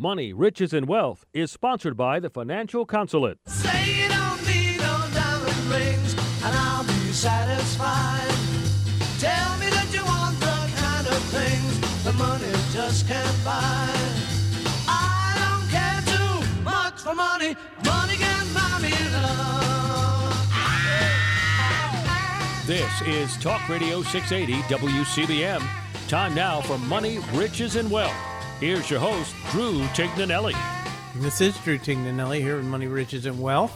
Money, Riches, and Wealth is sponsored by the Financial Consulate. Say you don't need no diamond rings, and I'll be satisfied. Tell me that you want the kind of things the money just can't buy. I don't care too much for money. Money can buy me love. This is Talk Radio 680 WCBM. Time now for Money, Riches, and Wealth. Here's your host, Drew Tignanelli. This is Drew Tignanelli here with Money, Riches, and Wealth.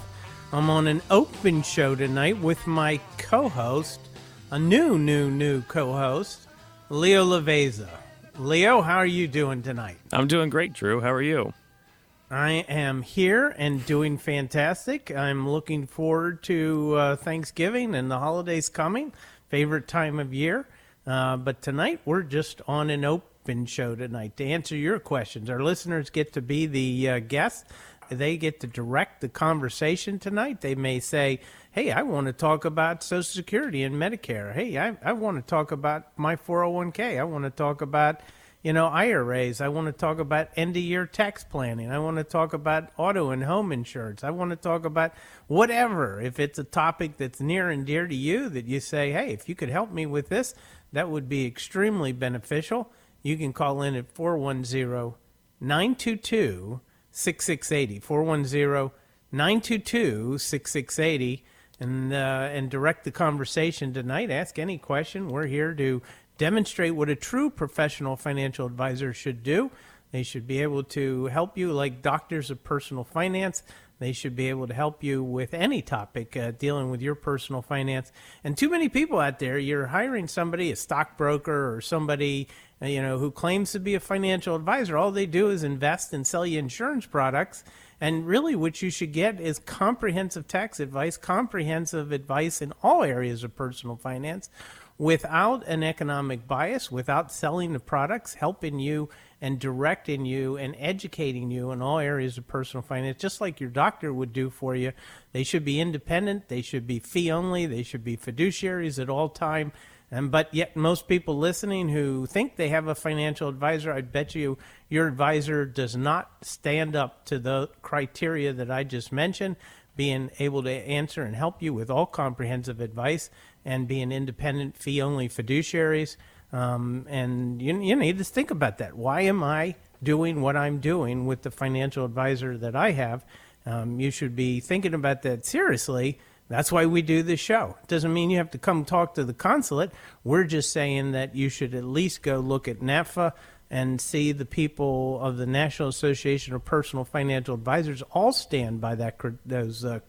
I'm on an open show tonight with my co-host, a new, new, new co-host, Leo Laveza. Leo, how are you doing tonight? I'm doing great, Drew. How are you? I am here and doing fantastic. I'm looking forward to uh, Thanksgiving and the holidays coming. Favorite time of year. Uh, but tonight we're just on an open show tonight to answer your questions. Our listeners get to be the uh, guests. They get to direct the conversation tonight. They may say, Hey, I want to talk about Social Security and Medicare. Hey, I, I want to talk about my 401k. I want to talk about you know, IRAs. I want to talk about end of year tax planning. I want to talk about auto and home insurance. I want to talk about whatever. If it's a topic that's near and dear to you that you say, hey, if you could help me with this, that would be extremely beneficial. You can call in at 410 922 6680. 410 922 6680 and uh, and direct the conversation tonight. Ask any question. We're here to demonstrate what a true professional financial advisor should do. They should be able to help you like doctors of personal finance. They should be able to help you with any topic uh, dealing with your personal finance. And too many people out there, you're hiring somebody, a stockbroker or somebody, Uh, you know, who claims to be a financial advisor. All they do is invest and sell you insurance products. And really, what you should get is comprehensive tax advice, comprehensive advice in all areas of personal finance without an economic bias, without selling the products, helping you and directing you and educating you in all areas of personal finance, just like your doctor would do for you. They should be independent. They should be fee only. They should be fiduciaries at all time. And but yet, most people listening who think they have a financial advisor, I bet you your advisor does not stand up to the criteria that I just mentioned. Being able to answer and help you with all comprehensive advice and being independent fee only fiduciaries. Um, and you, you need to think about that. Why am I doing what I'm doing with the financial advisor that I have? Um, you should be thinking about that seriously. That's why we do this show. It doesn't mean you have to come talk to the consulate. We're just saying that you should at least go look at NAPFA and see the people of the National Association of Personal Financial Advisors all stand by that those uh,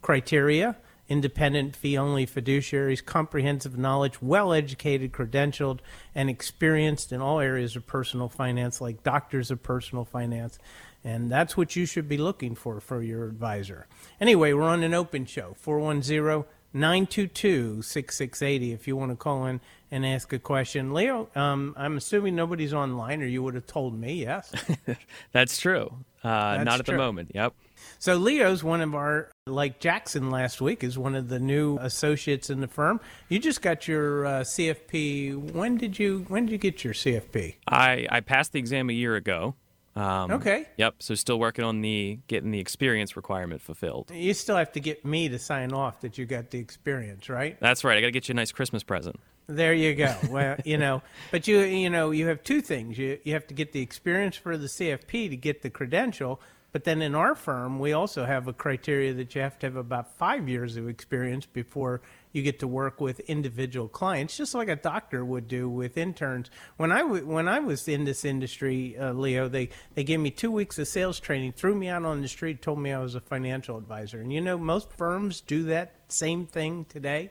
criteria independent, fee only fiduciaries, comprehensive knowledge, well educated, credentialed, and experienced in all areas of personal finance, like doctors of personal finance. And that's what you should be looking for for your advisor. Anyway, we're on an open show 410 922 6680 if you want to call in and ask a question. Leo, um, I'm assuming nobody's online, or you would have told me, yes? That's true. Uh, That's not at true. the moment. Yep. So Leo's one of our, like Jackson last week, is one of the new associates in the firm. You just got your uh, CFP. When did you When did you get your CFP? I, I passed the exam a year ago. Um, Okay. Yep. So still working on the getting the experience requirement fulfilled. You still have to get me to sign off that you got the experience, right? That's right. I got to get you a nice Christmas present. There you go. Well, you know, but you you know you have two things. You you have to get the experience for the CFP to get the credential. But then in our firm, we also have a criteria that you have to have about five years of experience before you get to work with individual clients, just like a doctor would do with interns. When I w- when I was in this industry, uh, Leo, they they gave me two weeks of sales training, threw me out on the street, told me I was a financial advisor. And you know, most firms do that same thing today.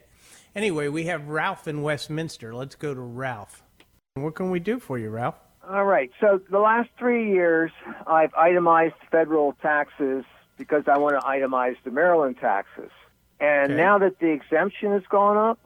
Anyway, we have Ralph in Westminster. Let's go to Ralph. What can we do for you, Ralph? All right. So the last three years, I've itemized federal taxes because I want to itemize the Maryland taxes. And Okay. now that the exemption has gone up,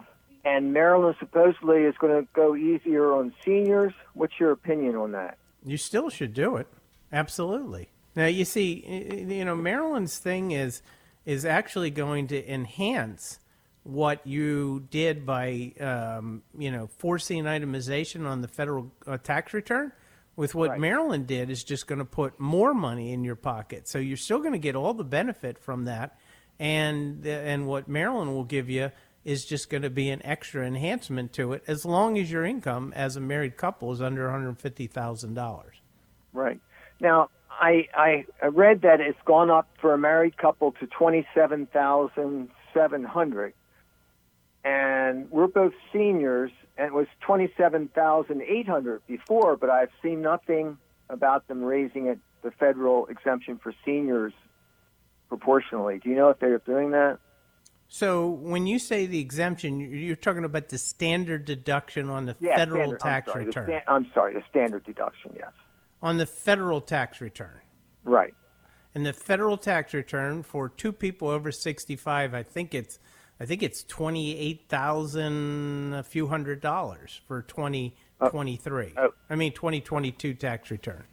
and Maryland supposedly is going to go easier on seniors, what's your opinion on that? You still should do it. Absolutely. Now you see, you know, Maryland's thing is is actually going to enhance what you did by, um, you know, forcing itemization on the federal uh, tax return. With what Right. Maryland did is just going to put more money in your pocket. So you're still going to get all the benefit from that, and and what Maryland will give you is just going to be an extra enhancement to it, as long as your income as a married couple is under one hundred fifty thousand dollars. Right. Now, I, I I read that it's gone up for a married couple to twenty seven thousand seven hundred, and we're both seniors, and it was twenty seven thousand eight hundred before, but I've seen nothing about them raising it the federal exemption for seniors proportionally. Do you know if they're doing that? So when you say the exemption, you- you're talking about the standard deduction on the Yeah, federal standard- I'm tax sorry, the return. sta- I'm sorry, the standard deduction. Yes. on the federal tax return. Right. And the federal tax return for two people over 65, I think it's I think it's 28,000 a few hundred dollars for 2023. Uh, oh. Uh, I mean 2022 tax return.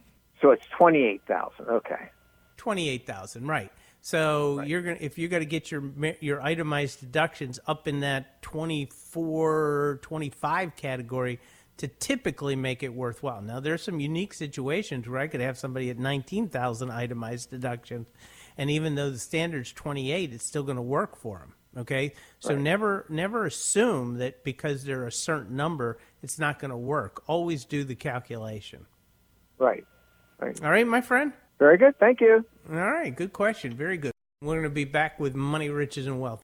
So it's twenty eight thousand. Okay. 28,000, right. So you're going to if you got to get your your itemized deductions up in that 24 25 category to typically make it worthwhile. Now there's some unique situations where I could have somebody at 19,000 itemized deductions and even though the standard's 28 it's still going to work for them. Okay? So never never assume that because they're a certain number it's not going to work. Always do the calculation. Right. Right. All right, my friend? Very good. Thank you. All right, good question. Very good. We're going to be back with money, riches, and wealth.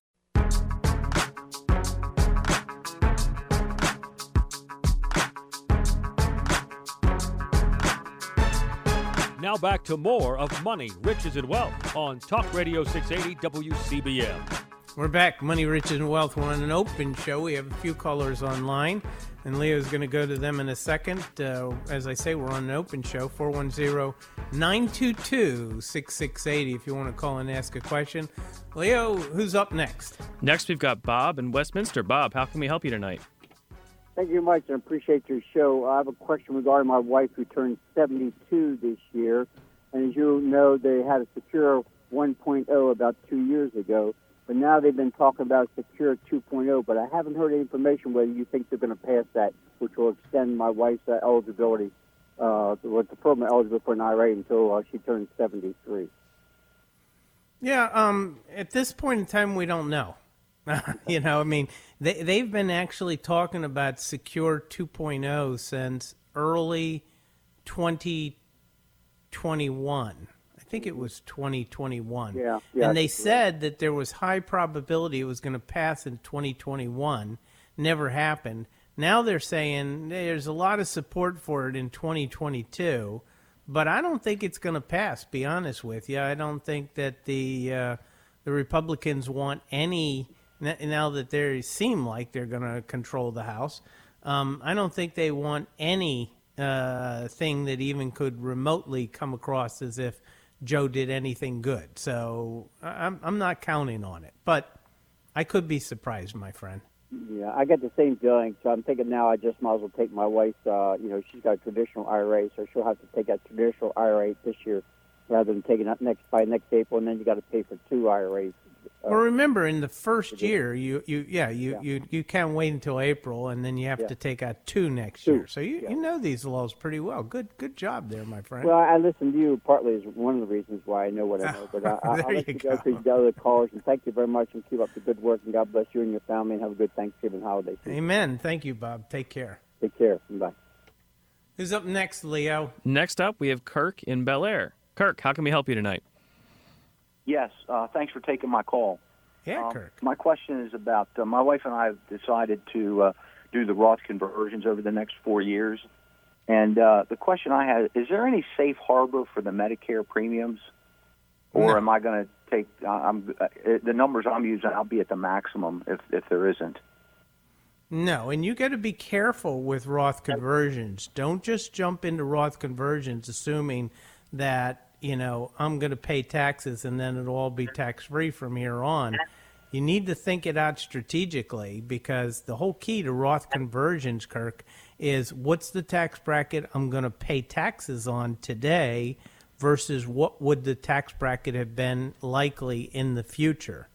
Now back to more of Money, Riches, and Wealth on Talk Radio 680 WCBM. We're back, money, riches, and wealth. We're on an open show. We have a few callers online, and Leo's going to go to them in a second. Uh, as I say, we're on an open show 410 922 6680 if you want to call and ask a question. Leo, who's up next? Next, we've got Bob in Westminster. Bob, how can we help you tonight? Thank you much. I appreciate your show. I have a question regarding my wife who turned 72 this year. And as you know, they had a Secure 1.0 about two years ago. But now they've been talking about Secure 2.0. But I haven't heard any information whether you think they're going to pass that, which will extend my wife's uh, eligibility, uh, the program eligible for an IRA until uh, she turns 73. Yeah, um, at this point in time, we don't know. you know, I mean, they they've been actually talking about Secure 2.0 since early 2021. I think it was 2021. Yeah, yeah, and they said that there was high probability it was going to pass in 2021. Never happened. Now they're saying there's a lot of support for it in 2022, but I don't think it's going to pass. Be honest with you, I don't think that the uh, the Republicans want any now that they seem like they're going to control the House. Um, I don't think they want any uh, thing that even could remotely come across as if Joe did anything good. So I'm I'm not counting on it, but I could be surprised, my friend. Yeah, I get the same feeling. So I'm thinking now I just might as well take my wife's. Uh, you know, she's got a traditional IRA, so she'll have to take that traditional IRA this year rather than taking it next by next April, and then you got to pay for two IRAs. Uh, Well, remember, in the first year, you, you yeah, you, Yeah. you, you can't wait until April, and then you have Yeah. to take out two next Two, year. So you, yeah. you know these laws pretty well. Good good job there, my friend. well, I listened to you partly is one of the reasons why I know what I know. But I, I, There I'll let you you go go. to the other callers, and thank you very much, and keep up the good work, and God bless you and your family, and have a good Thanksgiving holiday. season. Amen. Thank you, Bob. Take care. Take care. Bye. Who's up next, Leo? Next up, we have Kirk in Bel Air. Kirk, how can we help you tonight? Yes, uh, thanks for taking my call. Yeah, Um, Kirk. My question is about uh, my wife and I have decided to uh, do the Roth conversions over the next four years. And uh, the question I had is there any safe harbor for the Medicare premiums? Or No. am I going to take uh, I'm, uh, the numbers I'm using? I'll be at the maximum if, if there isn't. No, and you got to be careful with Roth conversions. Don't just jump into Roth conversions assuming that, you know, I'm going to pay taxes and then it'll all be tax free from here on. You need to think it out strategically because the whole key to Roth conversions, Kirk, is what's the tax bracket I'm going to pay taxes on today versus what would the tax bracket have been likely in the future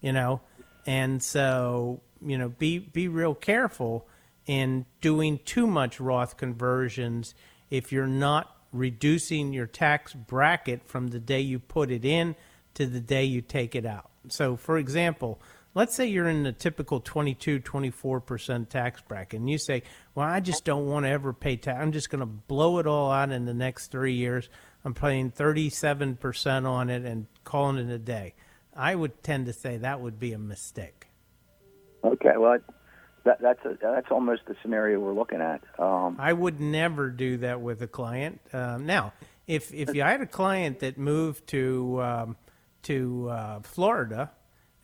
you know and so you know be be real careful in doing too much roth conversions if you're not reducing your tax bracket from the day you put it in to the day you take it out. So, for example, let's say you're in the typical 22, 24% tax bracket, and you say, Well, I just don't want to ever pay tax. I'm just going to blow it all out in the next three years. I'm paying 37% on it and calling it a day. I would tend to say that would be a mistake. Okay, well, that, that's a, that's almost the scenario we're looking at. Um, I would never do that with a client. Um, now, if if you had a client that moved to um, to uh, Florida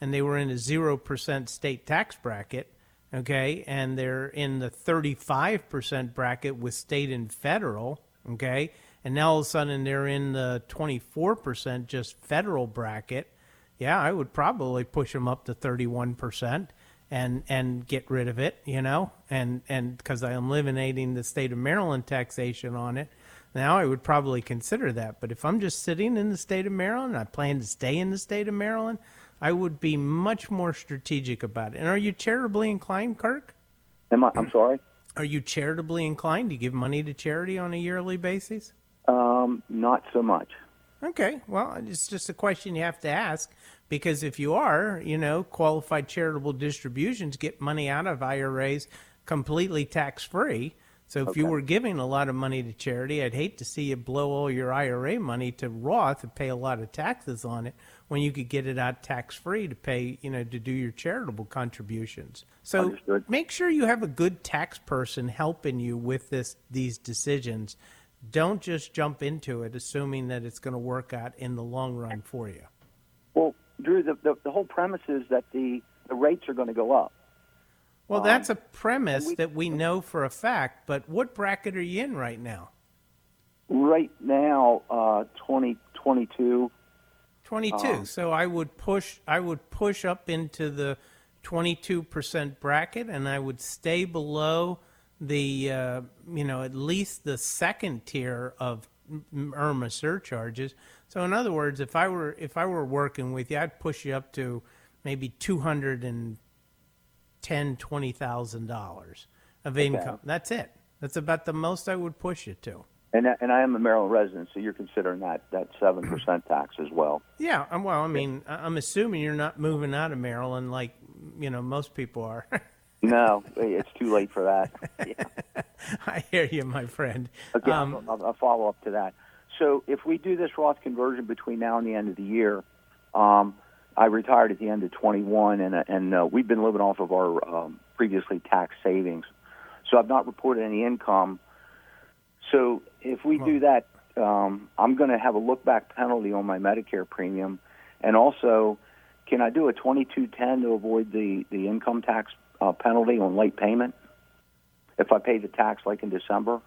and they were in a zero percent state tax bracket, okay, and they're in the thirty five percent bracket with state and federal, okay, and now all of a sudden they're in the twenty four percent just federal bracket, yeah, I would probably push them up to thirty one percent and and get rid of it, you know, and and because I'm eliminating the state of Maryland taxation on it. Now I would probably consider that, but if I'm just sitting in the state of Maryland, and I plan to stay in the state of Maryland, I would be much more strategic about it. And are you charitably inclined, Kirk? am I, I'm sorry. Are you charitably inclined? Do you give money to charity on a yearly basis? Um, not so much. Okay, well, it's just a question you have to ask because if you are, you know, qualified charitable distributions get money out of IRAs completely tax free. So if you were giving a lot of money to charity, I'd hate to see you blow all your IRA money to Roth and pay a lot of taxes on it when you could get it out tax free to pay, you know, to do your charitable contributions. So Understood. make sure you have a good tax person helping you with this these decisions. Don't just jump into it assuming that it's going to work out in the long run for you. Well, Drew, the, the, the whole premise is that the, the rates are going to go up. Well, Um, that's a premise we- that we know for a fact, but what bracket are you in right now? Right now, uh, 2022, 22. Um, so I would push I would push up into the 22% bracket and I would stay below the uh, you know at least the second tier of IRMAA surcharges. So in other words, if I were if I were working with you, I'd push you up to maybe 210 20,000 dollars of income. That's it. That's about the most I would push you to. and I- and I am a Maryland resident, so you're considering that that seven percent tax as well. Yeah, um, well, I mean, I'm assuming you're not moving out of Maryland like you know most people are. No, it's too late for that. Yeah. I hear you, my friend. Okay, Um, I'll, I'll- I'll follow up to that. So if we do this Roth conversion between now and the end of the year, um, I retired at the end of 21, and and uh, we've been living off of our um, previously tax savings. So I've not reported any income. So if we do that, um, I'm going to have a look back penalty on my Medicare premium, and also, can I do a 2210 to avoid the the income tax uh, penalty on late payment if I pay the tax like in December?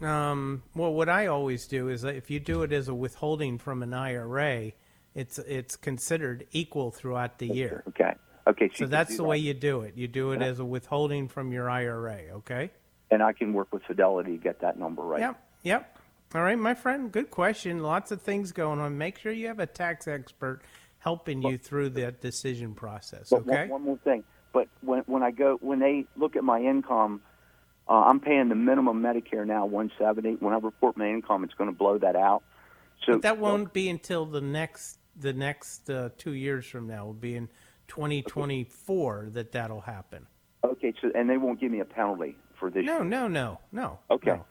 um, well, what I always do is if you do it as a withholding from an IRA, it's it's considered equal throughout the year. Okay. Okay. So can that's the that. way you do it. You do it as a withholding from your IRA. Okay. And I can work with Fidelity to get that number right. Yep. Yep. All right, my friend. Good question. Lots of things going on. Make sure you have a tax expert helping you through that decision process. But one- Okay. one, more thing. But when when I go when they look at my income, uh, I'm paying the minimum Medicare now 170. When I report my income, it's going to blow that out. So But that won't be until the next the next uh, two years from now. Will be in 2024 that that'll happen. Okay. So and they won't give me a penalty for this. No, year. no, no, no. Okay. no.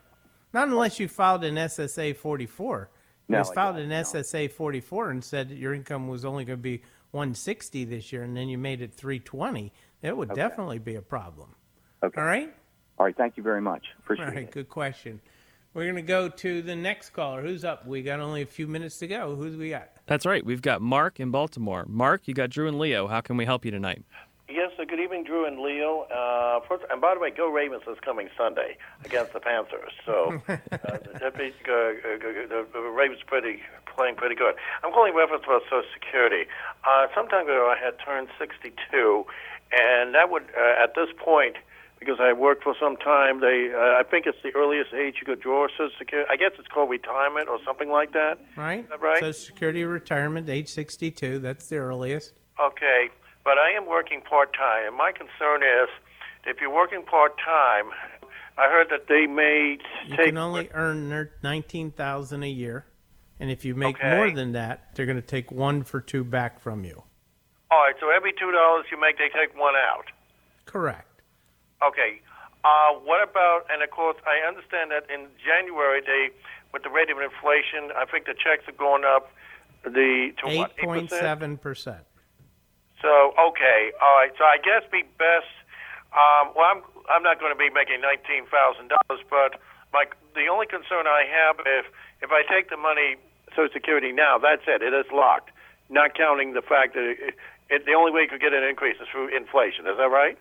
Not unless you filed an SSA 44. No, you filed don't, an. SSA 44 and said that your income was only going to be 160 this year, and then you made it 320. It would definitely be a problem. Okay. All right. All right. Thank you very much. Appreciate All right. it. Good question. We're going to go to the next caller. Who's up? We got only a few minutes to go. Who's we got? That's right. We've got Mark in Baltimore. Mark, you got Drew and Leo. How can we help you tonight? Yes, uh, good evening, Drew and Leo. Uh, first, and by the way, Go Ravens is coming Sunday against the Panthers. So uh, that be, uh, uh, the, the Ravens pretty playing pretty good. I'm calling reference about Social Security. Uh, some time ago, I had turned 62, and that would uh, at this point. Because I worked for some time, they uh, I think it's the earliest age you could draw Social Security. I guess it's called retirement or something like that. Right. that right? Social Security retirement, age 62. That's the earliest. Okay, but I am working part time, and my concern is if you're working part time, I heard that they may You take. You can only earn nineteen thousand a year, and if you make Okay. more than that, they're going to take one for two back from you. All right, so every two dollars you make, they take one out. Correct. Okay. Uh, what about? And of course, I understand that in January they, with the rate of inflation, I think the checks are going up. The to what? Eight point seven percent. So okay, all right. So I guess be best. Um, well, I'm I'm not going to be making nineteen thousand dollars, but my the only concern I have if if I take the money Social Security now, that's it. It is locked. Not counting the fact that it, it, the only way you could get an increase is through inflation. Is that right?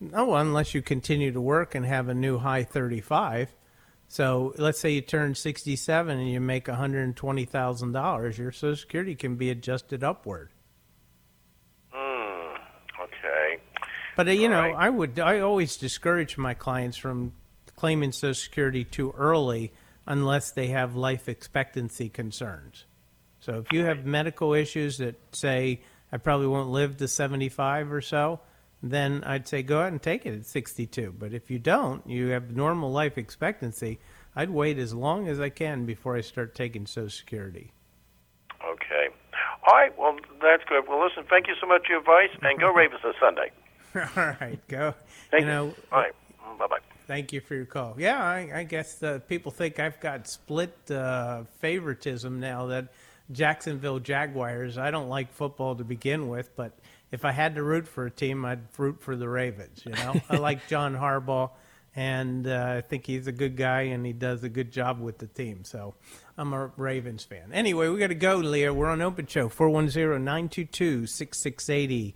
No, unless you continue to work and have a new high 35. So let's say you turn 67 and you make $120,000, your Social Security can be adjusted upward. Hmm. Okay. But uh, you know, Right. I would I always discourage my clients from claiming Social Security too early unless they have life expectancy concerns. So if you have medical issues that say I probably won't live to 75 or so, then I'd say go ahead and take it at 62. But if you don't, you have normal life expectancy, I'd wait as long as I can before I start taking Social Security. Okay. All right. Well, that's good. Well, listen. Thank you so much for your advice, and go Ravens this Sunday. All right, go. Thank you know, All right. Bye bye. Thank you for your call. Yeah, I, I guess uh, people think I've got split uh, favoritism now that Jacksonville Jaguars. I don't like football to begin with, but if I had to root for a team, I'd root for the Ravens. You know, I like John Harbaugh, and uh, I think he's a good guy and he does a good job with the team. So I'm a Ravens fan. Anyway, we got to go, Leah. We're on Open Show 410 922 6680.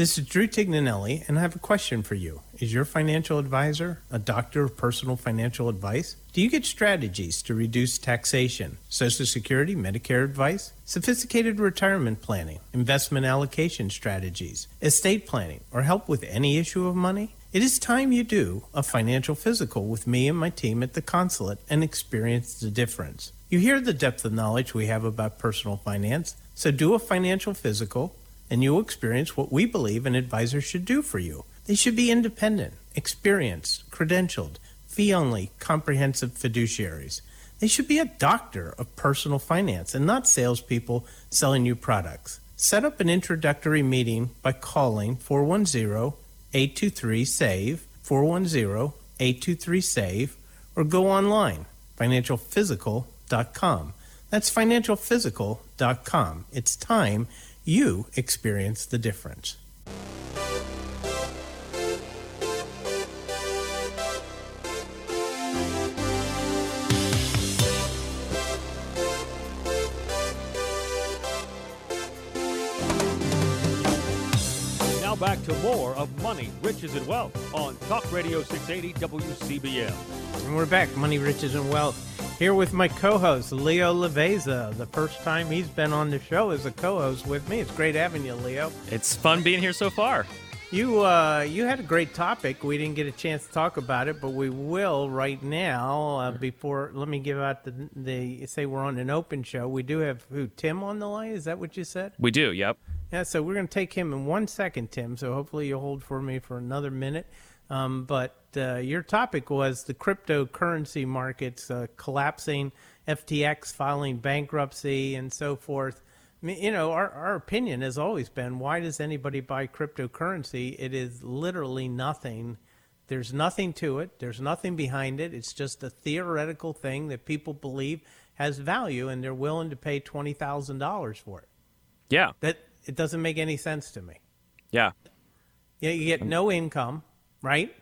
This is Drew Tignanelli, and I have a question for you. Is your financial advisor a doctor of personal financial advice? Do you get strategies to reduce taxation, Social Security, Medicare advice, sophisticated retirement planning, investment allocation strategies, estate planning, or help with any issue of money? It is time you do a financial physical with me and my team at the consulate and experience the difference. You hear the depth of knowledge we have about personal finance, so do a financial physical and you'll experience what we believe an advisor should do for you. They should be independent, experienced, credentialed, fee only, comprehensive fiduciaries. They should be a doctor of personal finance and not salespeople selling you products. Set up an introductory meeting by calling 410 823 SAVE, 410 823 SAVE, or go online, financialphysical.com. That's financialphysical.com. It's time you experience the difference. Now back to more of Money, Riches, and Wealth on Talk Radio 680 WCBM. And we're back, Money, Riches, and Wealth. Here with my co-host Leo Laveza. The first time he's been on the show as a co-host with me. It's great having you, Leo. It's fun being here so far. You uh, you had a great topic. We didn't get a chance to talk about it, but we will right now. Uh, before, let me give out the the say we're on an open show. We do have who Tim on the line. Is that what you said? We do, yep. Yeah, so we're going to take him in one second, Tim. So hopefully you'll hold for me for another minute. Um, but uh, your topic was the cryptocurrency markets uh, collapsing, FTX filing bankruptcy, and so forth. I mean, you know, our, our opinion has always been why does anybody buy cryptocurrency? It is literally nothing. There's nothing to it, there's nothing behind it. It's just a theoretical thing that people believe has value, and they're willing to pay $20,000 for it. Yeah, That it doesn't make any sense to me. yeah, You, you get no income, right?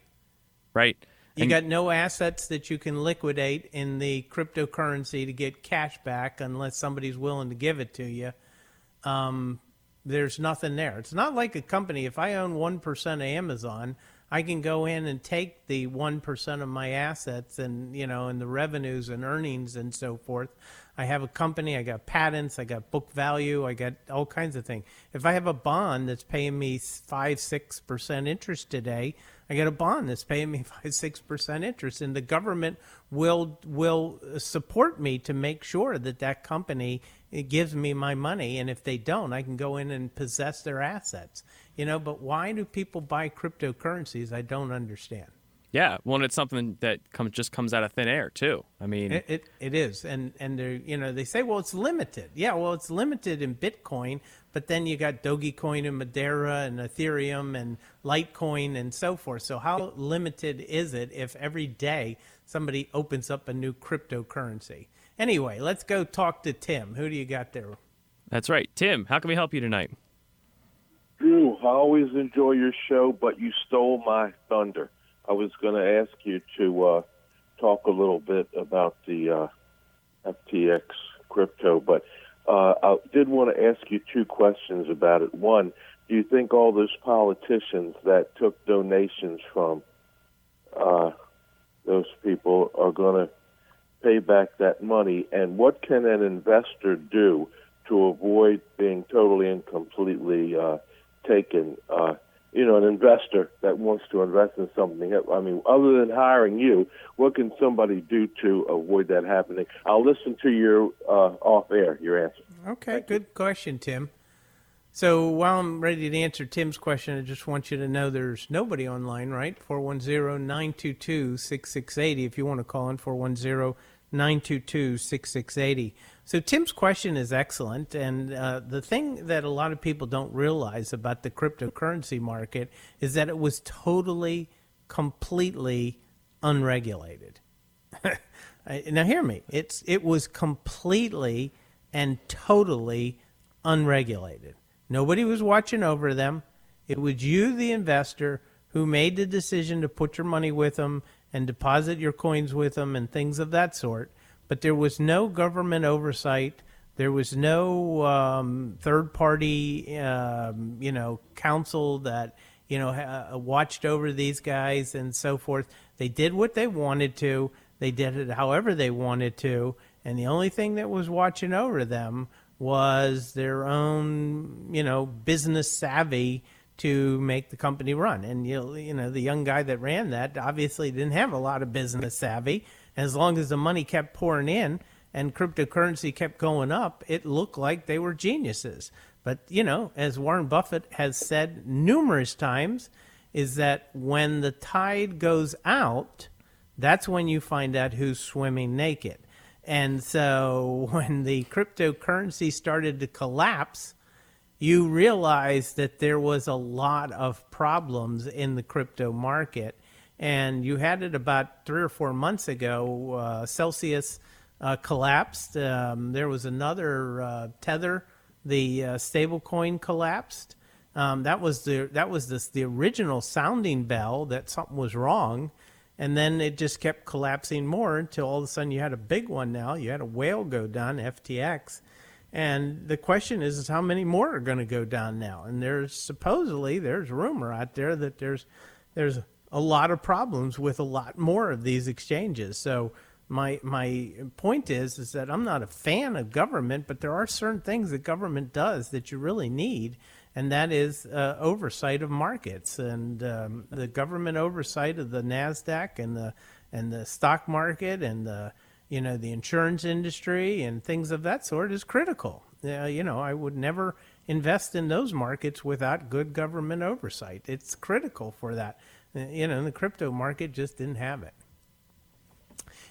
right. You And- got no assets that you can liquidate in the cryptocurrency to get cash back unless somebody's willing to give it to you. Um, there's nothing there. It's not like a company. If I own 1% of Amazon, I can go in and take the 1% of my assets and, you know, and the revenues and earnings and so forth. I have a company, I got patents, I got book value, I got all kinds of things. If I have a bond that's paying me 5 6% interest today, I got a bond that's paying me 5 6% interest and the government will will support me to make sure that that company eh, gives me my money and if they don't I can go in and possess their assets. You know, but why do people buy cryptocurrencies? I don't understand. Yeah, well, and it's something that comes just comes out of thin air too. I mean, It, it it is, and and they you know they say well it's limited. Yeah, well it's limited in Bitcoin, but then you got Dogecoin and Madeira and Ethereum and Litecoin and so forth. So how limited is it if every day somebody opens up a new cryptocurrency? Anyway, let's go talk to Tim. Who do you got there? that's right. Tim, how can we help you tonight? Drew, I always enjoy your show, but you stole my thunder. I was going to ask you to uh, talk a little bit about the uh, FTX crypto, but uh, I did want to ask you two questions about it. One, do you think all those politicians that took donations from uh, those people are going to pay back that money? And what can an investor do to avoid being totally and completely uh, taken? You know, an investor that wants to invest in something. I mean, other than hiring you, what can somebody do to avoid that happening? I'll listen to your uh, off air, your answer. Okay, good question, Tim. So while I'm ready to answer Tim's question, I just want you to know there's nobody online, right? 410-922-6680 if you want to call in 410-922-6680. So Tim's question is excellent, and uh, the thing that a lot of people don't realize about the cryptocurrency market is that it was totally, completely unregulated. Now hear me. It's it was completely and totally unregulated. Nobody was watching over them. It was you, the investor, who made the decision to put your money with them and deposit your coins with them and things of that sort. But there was no government oversight. There was no um, third party, um, you know, council that you know ha- watched over these guys and so forth. They did what they wanted to. They did it however they wanted to, and the only thing that was watching over them was their own, you know, business savvy to make the company run. And you you know, the young guy that ran that obviously didn't have a lot of business savvy. As long as the money kept pouring in and cryptocurrency kept going up, it looked like they were geniuses. But, you know, as Warren Buffett has said numerous times, is that when the tide goes out, that's when you find out who's swimming naked. And so when the cryptocurrency started to collapse, you realize that there was a lot of problems in the crypto market. And you had it about three or four months ago. Uh, Celsius uh, collapsed. Um, there was another uh, Tether, the uh, stablecoin collapsed. Um, that was the that was this, the original sounding bell that something was wrong, and then it just kept collapsing more until all of a sudden you had a big one. Now you had a whale go down, FTX, and the question is, is how many more are going to go down now? And there's supposedly there's rumor out there that there's there's a lot of problems with a lot more of these exchanges. So my my point is is that I'm not a fan of government, but there are certain things that government does that you really need, and that is uh, oversight of markets and um, the government oversight of the Nasdaq and the and the stock market and the you know the insurance industry and things of that sort is critical. Uh, you know, I would never invest in those markets without good government oversight. It's critical for that. Uh, You know, the crypto market just didn't have it.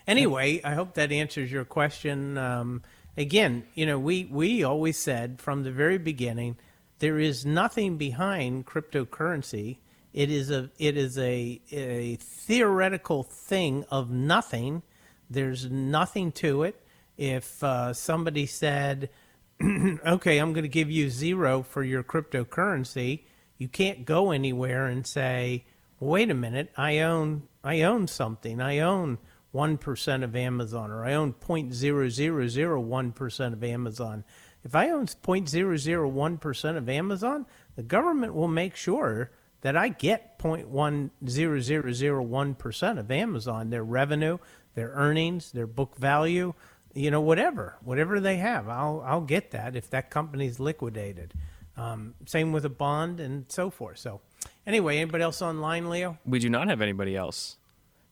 Anyway, I hope that answers your question. Um, again, you know, we, we always said from the very beginning, there is nothing behind cryptocurrency. It is a it is a a theoretical thing of nothing. There's nothing to it. If uh, somebody said, "Okay, I'm going to give you zero for your cryptocurrency," you can't go anywhere and say, "Wait a minute, I own I own something. I own." 1% of Amazon or I own 0.0001% of Amazon. If I own 0.001% of Amazon, the government will make sure that I get 0.10001% of Amazon, their revenue, their earnings, their book value, you know, whatever, whatever they have, I'll, I'll get that if that company's liquidated. Um, same with a bond and so forth. So, anyway, anybody else online, Leo? We do not have anybody else.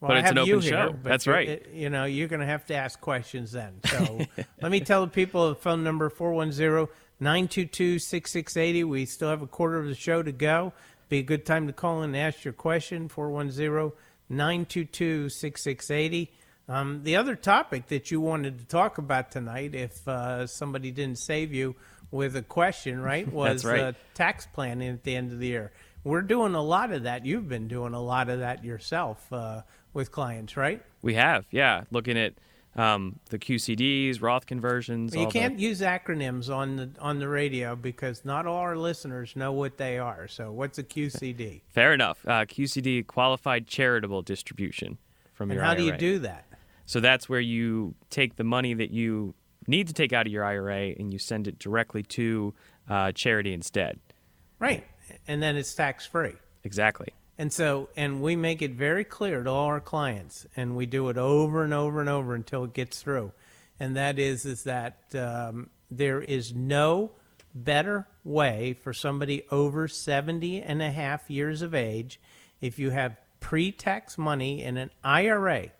Well, but I it's an open show. That's right. it- you know, you're going to have to ask questions then. So let me tell the people the phone number 410 922 6680. We still have a quarter of the show to go. Be a good time to call in and ask your question 410 922 6680. Um, the other topic that you wanted to talk about tonight, if uh, somebody didn't save you with a question, right, was right. Uh, tax planning at the end of the year. We're doing a lot of that. You've been doing a lot of that yourself uh, with clients, right? We have, yeah. Looking at um, the QCDs, Roth conversions. You can't use acronyms on the on the radio because not all our listeners know what they are. So, what's a QCD? Fair enough. Uh, QCD, qualified charitable distribution from and your how do you do that? So that's where you take the money that you need to take out of your IRA and you send it directly to uh, charity instead. Right, and then it's tax free. Exactly. And so, and we make it very clear to all our clients, and we do it over and over and over until it gets through. And that is, is that um, there is no better way for somebody over 70 and a half years of age, if you have pre-tax money in an IRA,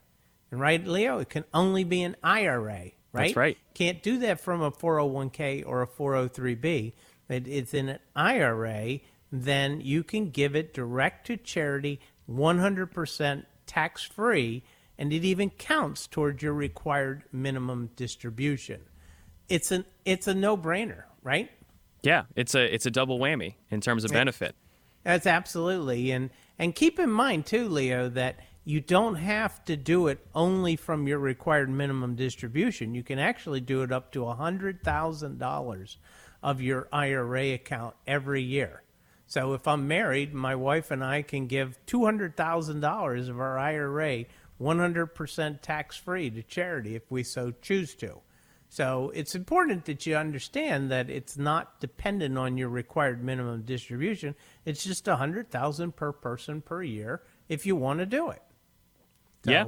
and right, Leo, it can only be an IRA, right? That's right. Can't do that from a 401k or a 403b. But it's in an IRA, then you can give it direct to charity, 100% tax free, and it even counts towards your required minimum distribution. It's an it's a no brainer, right? Yeah, it's a it's a double whammy in terms of benefit. That's absolutely and and keep in mind too, Leo, that you don't have to do it only from your required minimum distribution. You can actually do it up to hundred thousand dollars of your IRA account every year. So if I'm married, my wife and I can give two hundred thousand dollars of our IRA 100% tax free to charity if we so choose to. So it's important that you understand that it's not dependent on your required minimum distribution. It's just a hundred thousand per person per year if you want to do it. So, Yeah.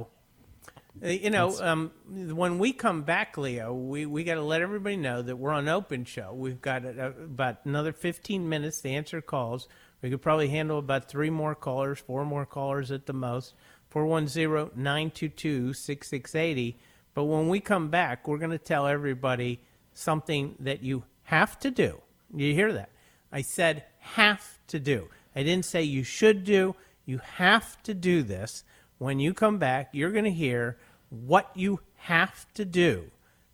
Uh, You know, um, when we come back, Leo, we, we got to let everybody know that we're on open show. We've got uh, about another 15 minutes to answer calls. We could probably handle about three more callers, four more callers at the most. 410 922 6680. But when we come back, we're going to tell everybody something that you have to do. You hear that? I said have to do. I didn't say you should do. You have to do this. When you come back, you're going to hear what you have to do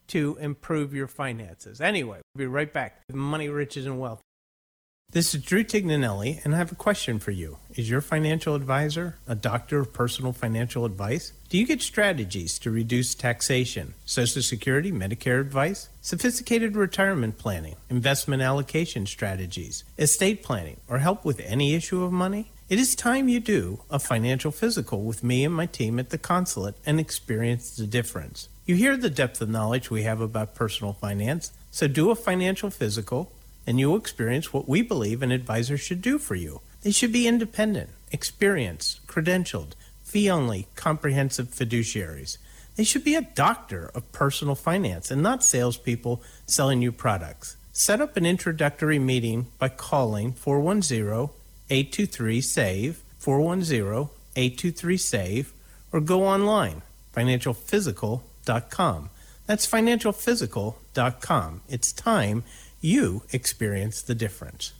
to improve your finances. Anyway, we'll be right back. With Money, riches, and wealth. This is Drew Tignanelli, and I have a question for you. Is your financial advisor a doctor of personal financial advice? Do you get strategies to reduce taxation, Social Security, Medicare advice, sophisticated retirement planning, investment allocation strategies, estate planning, or help with any issue of money? It is time you do a financial physical with me and my team at the consulate and experience the difference. You hear the depth of knowledge we have about personal finance, so do a financial physical and you'll experience what we believe an advisor should do for you. They should be independent, experienced, credentialed, fee only, comprehensive fiduciaries. They should be a doctor of personal finance and not salespeople selling you products. Set up an introductory meeting by calling 410 823 SAVE, 410 823 SAVE, or go online, financialphysical.com. That's financialphysical.com. It's time you experience the difference.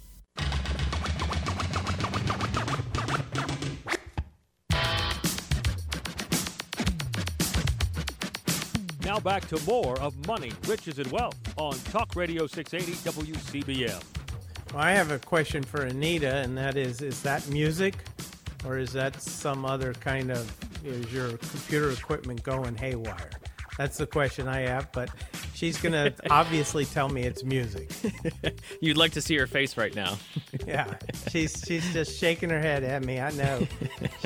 Now back to more of Money, Riches, and Wealth on Talk Radio 680 WCBM. Well, I have a question for Anita, and that is is that music or is that some other kind of is your computer equipment going haywire? That's the question I have, but she's going to obviously tell me it's music. You'd like to see her face right now. Yeah, she's she's just shaking her head at me. I know.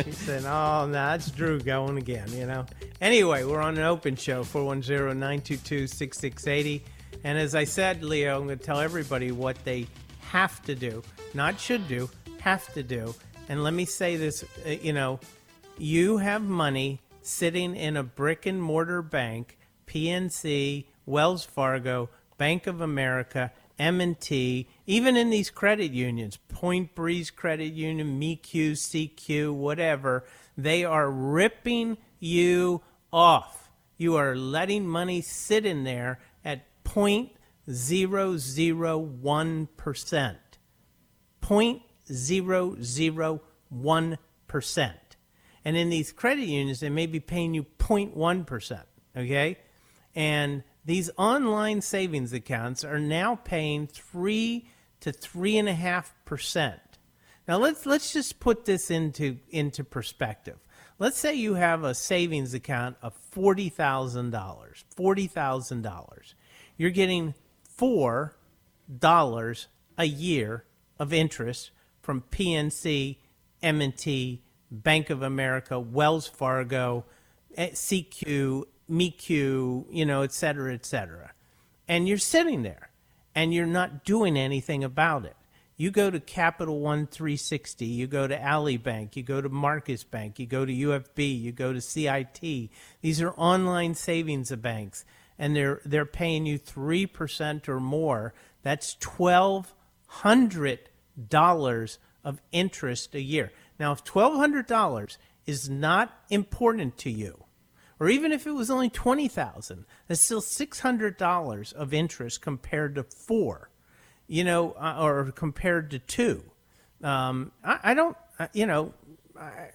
She's saying, "Oh, no, that's Drew going again." You know. Anyway, we're on an open show 410-922-6680. and as I said, Leo, I'm going to tell everybody what they have to do, not should do, have to do. And let me say this, uh, you know, you have money sitting in a brick and mortar bank, PNC, Wells Fargo, Bank of America, M&T, even in these credit unions, Point Breeze Credit Union, MEQ, CQ, whatever, they are ripping you off. You are letting money sit in there at 0.001%. 0.001%. And in these credit unions, they may be paying you 0.1%. Okay. And these online savings accounts are now paying three to three and a half percent. Now let's let's just put this into into perspective. Let's say you have a savings account of forty thousand dollars. Forty thousand dollars. You're getting four dollars a year of interest from PNC, M&T, Bank of America, Wells Fargo, eh, CQ, MEQ, you know, et cetera, et cetera. And you're sitting there and you're not doing anything about it. You go to Capital One 360, you go to Ally Bank, you go to Marcus Bank, you go to UFB, you go to CIT. These are online savings banks, and they're they're paying you three percent or more. That's twelve hundred dollars of interest a year. Now, if twelve hundred dollars is not important to you, or even if it was only 20000 that's still $600 of interest compared to four you know uh, or compared to two um, I, I, don't uh, you know I,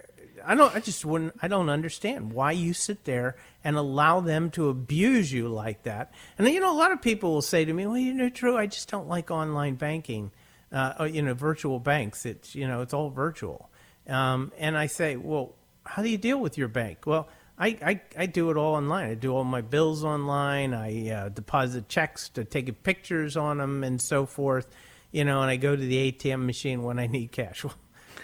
I don't i just wouldn't i don't understand why you sit there and allow them to abuse you like that and you know a lot of people will say to me well you know true i just don't like online banking uh, or, you know virtual banks it's you know it's all virtual um, and i say well how do you deal with your bank well I, I, I do it all online. I do all my bills online. I uh, deposit checks to take pictures on them and so forth, you know, and I go to the ATM machine when I need cash. Well,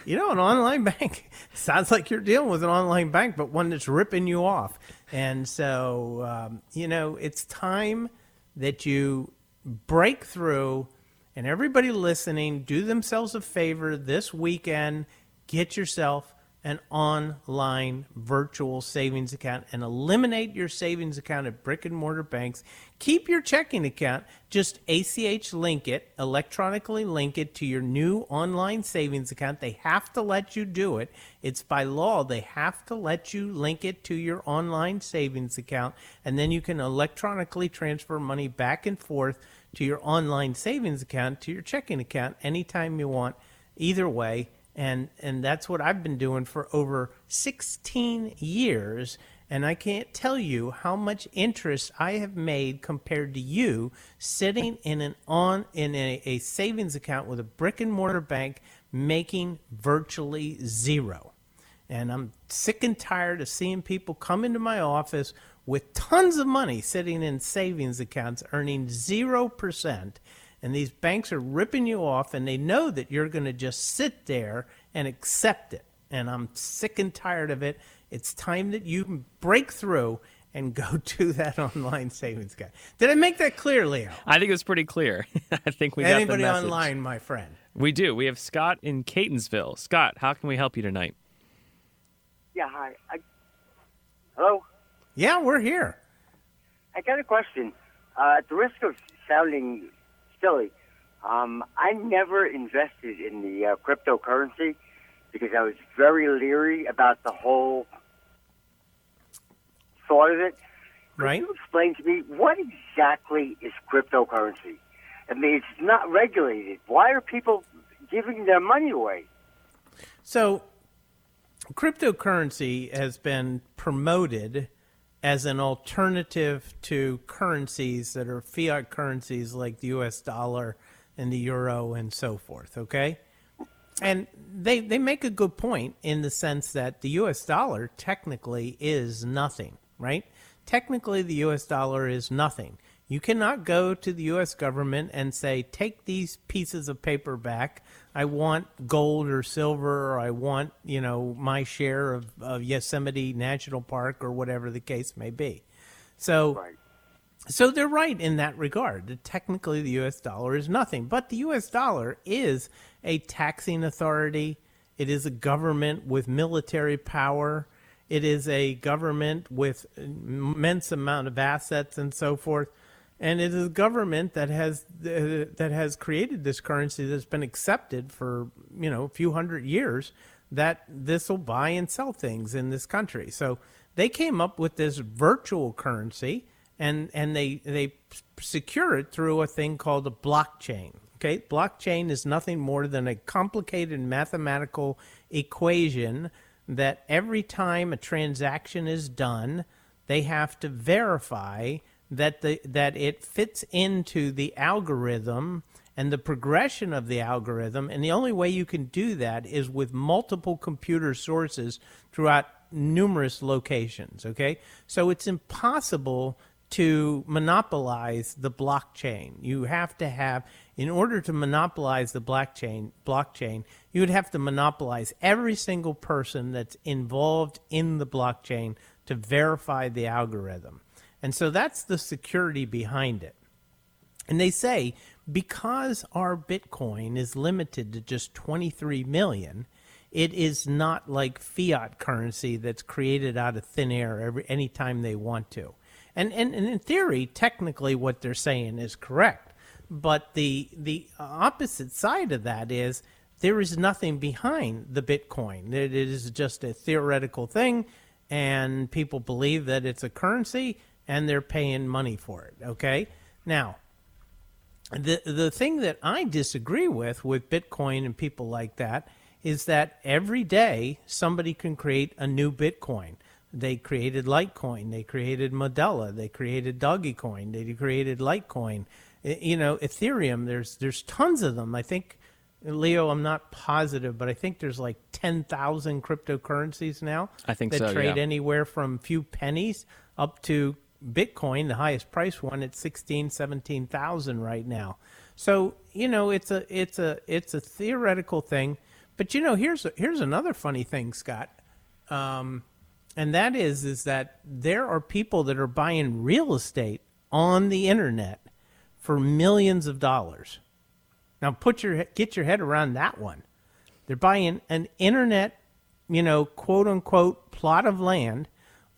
you know, an online bank sounds like you're dealing with an online bank, but one that's ripping you off. And so, um, you know, it's time that you break through and everybody listening do themselves a favor this weekend. Get yourself an online virtual savings account and eliminate your savings account at brick and mortar banks. Keep your checking account, just ACH link it, electronically link it to your new online savings account. They have to let you do it. It's by law, they have to let you link it to your online savings account, and then you can electronically transfer money back and forth to your online savings account to your checking account anytime you want. Either way, and and that's what I've been doing for over 16 years and I can't tell you how much interest I have made compared to you sitting in an on in a, a savings account with a brick and mortar bank making virtually zero. And I'm sick and tired of seeing people come into my office with tons of money sitting in savings accounts earning 0% and these banks are ripping you off and they know that you're going to just sit there and accept it. And i'm sick and tired of it. It's time that you break through and go to that online savings guy did i make that clear leo? I think it was pretty clear. I think we anybody got the online my friend? We do. We have scott in catonsville. Scott how can we help you tonight? Yeah hi. I, hello? Yeah we're here. I got a question. Uh, at the risk of sounding silly. Um, I never invested in the uh, cryptocurrency because I was very leery about the whole thought of it. Could right. you explain to me what exactly is cryptocurrency? I mean, it's not regulated. Why are people giving their money away? So, cryptocurrency has been promoted as an alternative to currencies that are fiat currencies like the US dollar and the euro and so forth, okay? And they they make a good point in the sense that the US dollar technically is nothing, right? Technically the US dollar is nothing. You cannot go to the US government and say, "Take these pieces of paper back I want gold or silver, or I want you know my share of, of Yosemite National Park or whatever the case may be. So, right. so they're right in that regard. Technically, the U.S. dollar is nothing, but the U.S. dollar is a taxing authority. It is a government with military power. It is a government with immense amount of assets and so forth and it is a government that has uh, that has created this currency that's been accepted for you know a few hundred years that this will buy and sell things in this country. So they came up with this virtual currency and and they they secure it through a thing called a blockchain. Okay, blockchain is nothing more than a complicated mathematical equation that every time a transaction is done, they have to verify that the that it fits into the algorithm and the progression of the algorithm. And the only way you can do that is with multiple computer sources throughout numerous locations. Okay, so it's impossible to monopolize the blockchain. You have to have, in order to monopolize the blockchain, blockchain, you would have to monopolize every single person that's involved in the blockchain to verify the algorithm. And so that's the security behind it. And they say because our Bitcoin is limited to just 23 million, it is not like fiat currency that's created out of thin air every anytime they want to. And, and, and in theory, technically, what they're saying is correct. But the the opposite side of that is there is nothing behind the Bitcoin. It is just a theoretical thing, and people believe that it's a currency, and they're paying money for it. Okay, now the the thing that I disagree with with Bitcoin and people like that is that every day somebody can create a new Bitcoin. They created Litecoin, they created Modella, they created Dogecoin, they created Litecoin. You know, Ethereum. There's there's tons of them. I think Leo, I'm not positive, but I think there's like 10,000 cryptocurrencies now. I think that so, trade yeah. anywhere from few pennies up to Bitcoin, the highest price one at 16, 17,000 right now. So, you know, it's a it's a it's a theoretical thing, but you know, here's a, here's another funny thing, Scott. Um, and that is is that there are people that are buying real estate on the internet for millions of dollars. Now put your get your head around that one. They're buying an internet, you know, quote unquote plot of land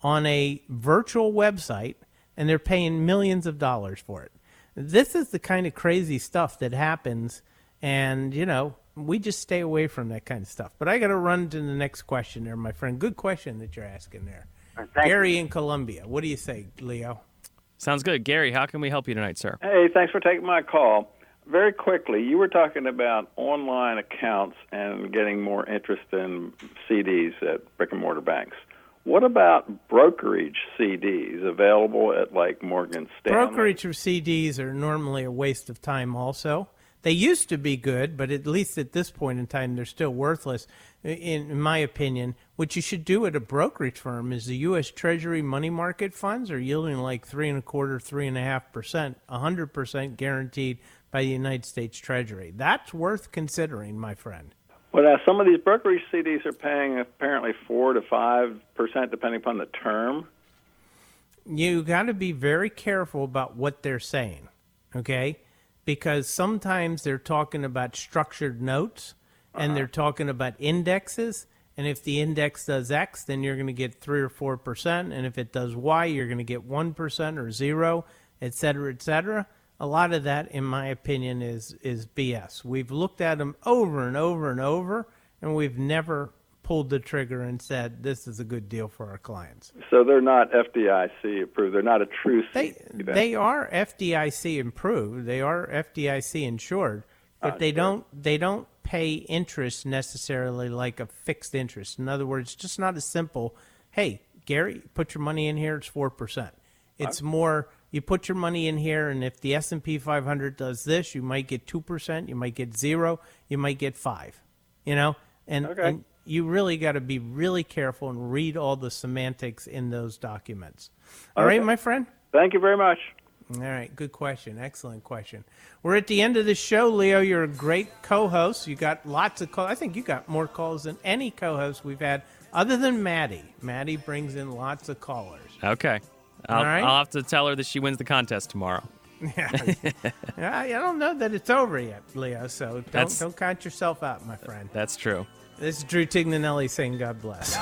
on a virtual website and they're paying millions of dollars for it. This is the kind of crazy stuff that happens and, you know, we just stay away from that kind of stuff. But I got to run to the next question there, my friend. Good question that you're asking there. thank Gary in Columbia. What do you say, Leo? Sounds good. Gary, how can we help you tonight, sir? Hey, thanks for taking my call. Very quickly, you were talking about online accounts and getting more interest in CDs at brick and mortar banks. What about brokerage CDs available at like Morgan Stanley? Brokerage or CDs are normally a waste of time, also. They used to be good, but at least at this point in time, they're still worthless, in, in my opinion. What you should do at a brokerage firm is the U.S. Treasury money market funds are yielding like three and a quarter, three and a half percent, a hundred percent guaranteed by the United States Treasury. That's worth considering, my friend. Well, now uh, some of these brokerage CDs are paying apparently four to five percent, depending upon the term. you got to be very careful about what they're saying, okay? Because sometimes they're talking about structured notes and uh-huh. they're talking about indexes. And if the index does X, then you're going to get three or four percent. And if it does Y, you're going to get one percent or zero, et cetera, et cetera. A lot of that, in my opinion, is is BS. We've looked at them over and over and over, and we've never pulled the trigger and said this is a good deal for our clients. So they're not FDIC approved. They're not a true They then. they are FDIC approved. They are FDIC insured, but Ah, they sure. don't they don't pay interest necessarily like a fixed interest. In other words, just not as simple. Hey, Gary, put your money in here. It's four percent. It's more you put your money in here, and if the S and P 500 does this, you might get two percent. You might get zero. You might get five. You know, and, Okay. and you really got to be really careful and read all the semantics in those documents. All right, Okay. my friend. Thank you very much. All right, good question. Excellent question. We're at the end of the show, Leo. You're a great co-host. You got lots of calls. I think you got more calls than any co-host we've had, other than Maddie. Maddie brings in lots of callers. Okay. I'll, right. I'll have to tell her that she wins the contest tomorrow. yeah, I, I don't know that it's over yet, Leo. So don't that's, don't count yourself out, my friend. That's true. This is Drew Tignanelli saying, "God bless."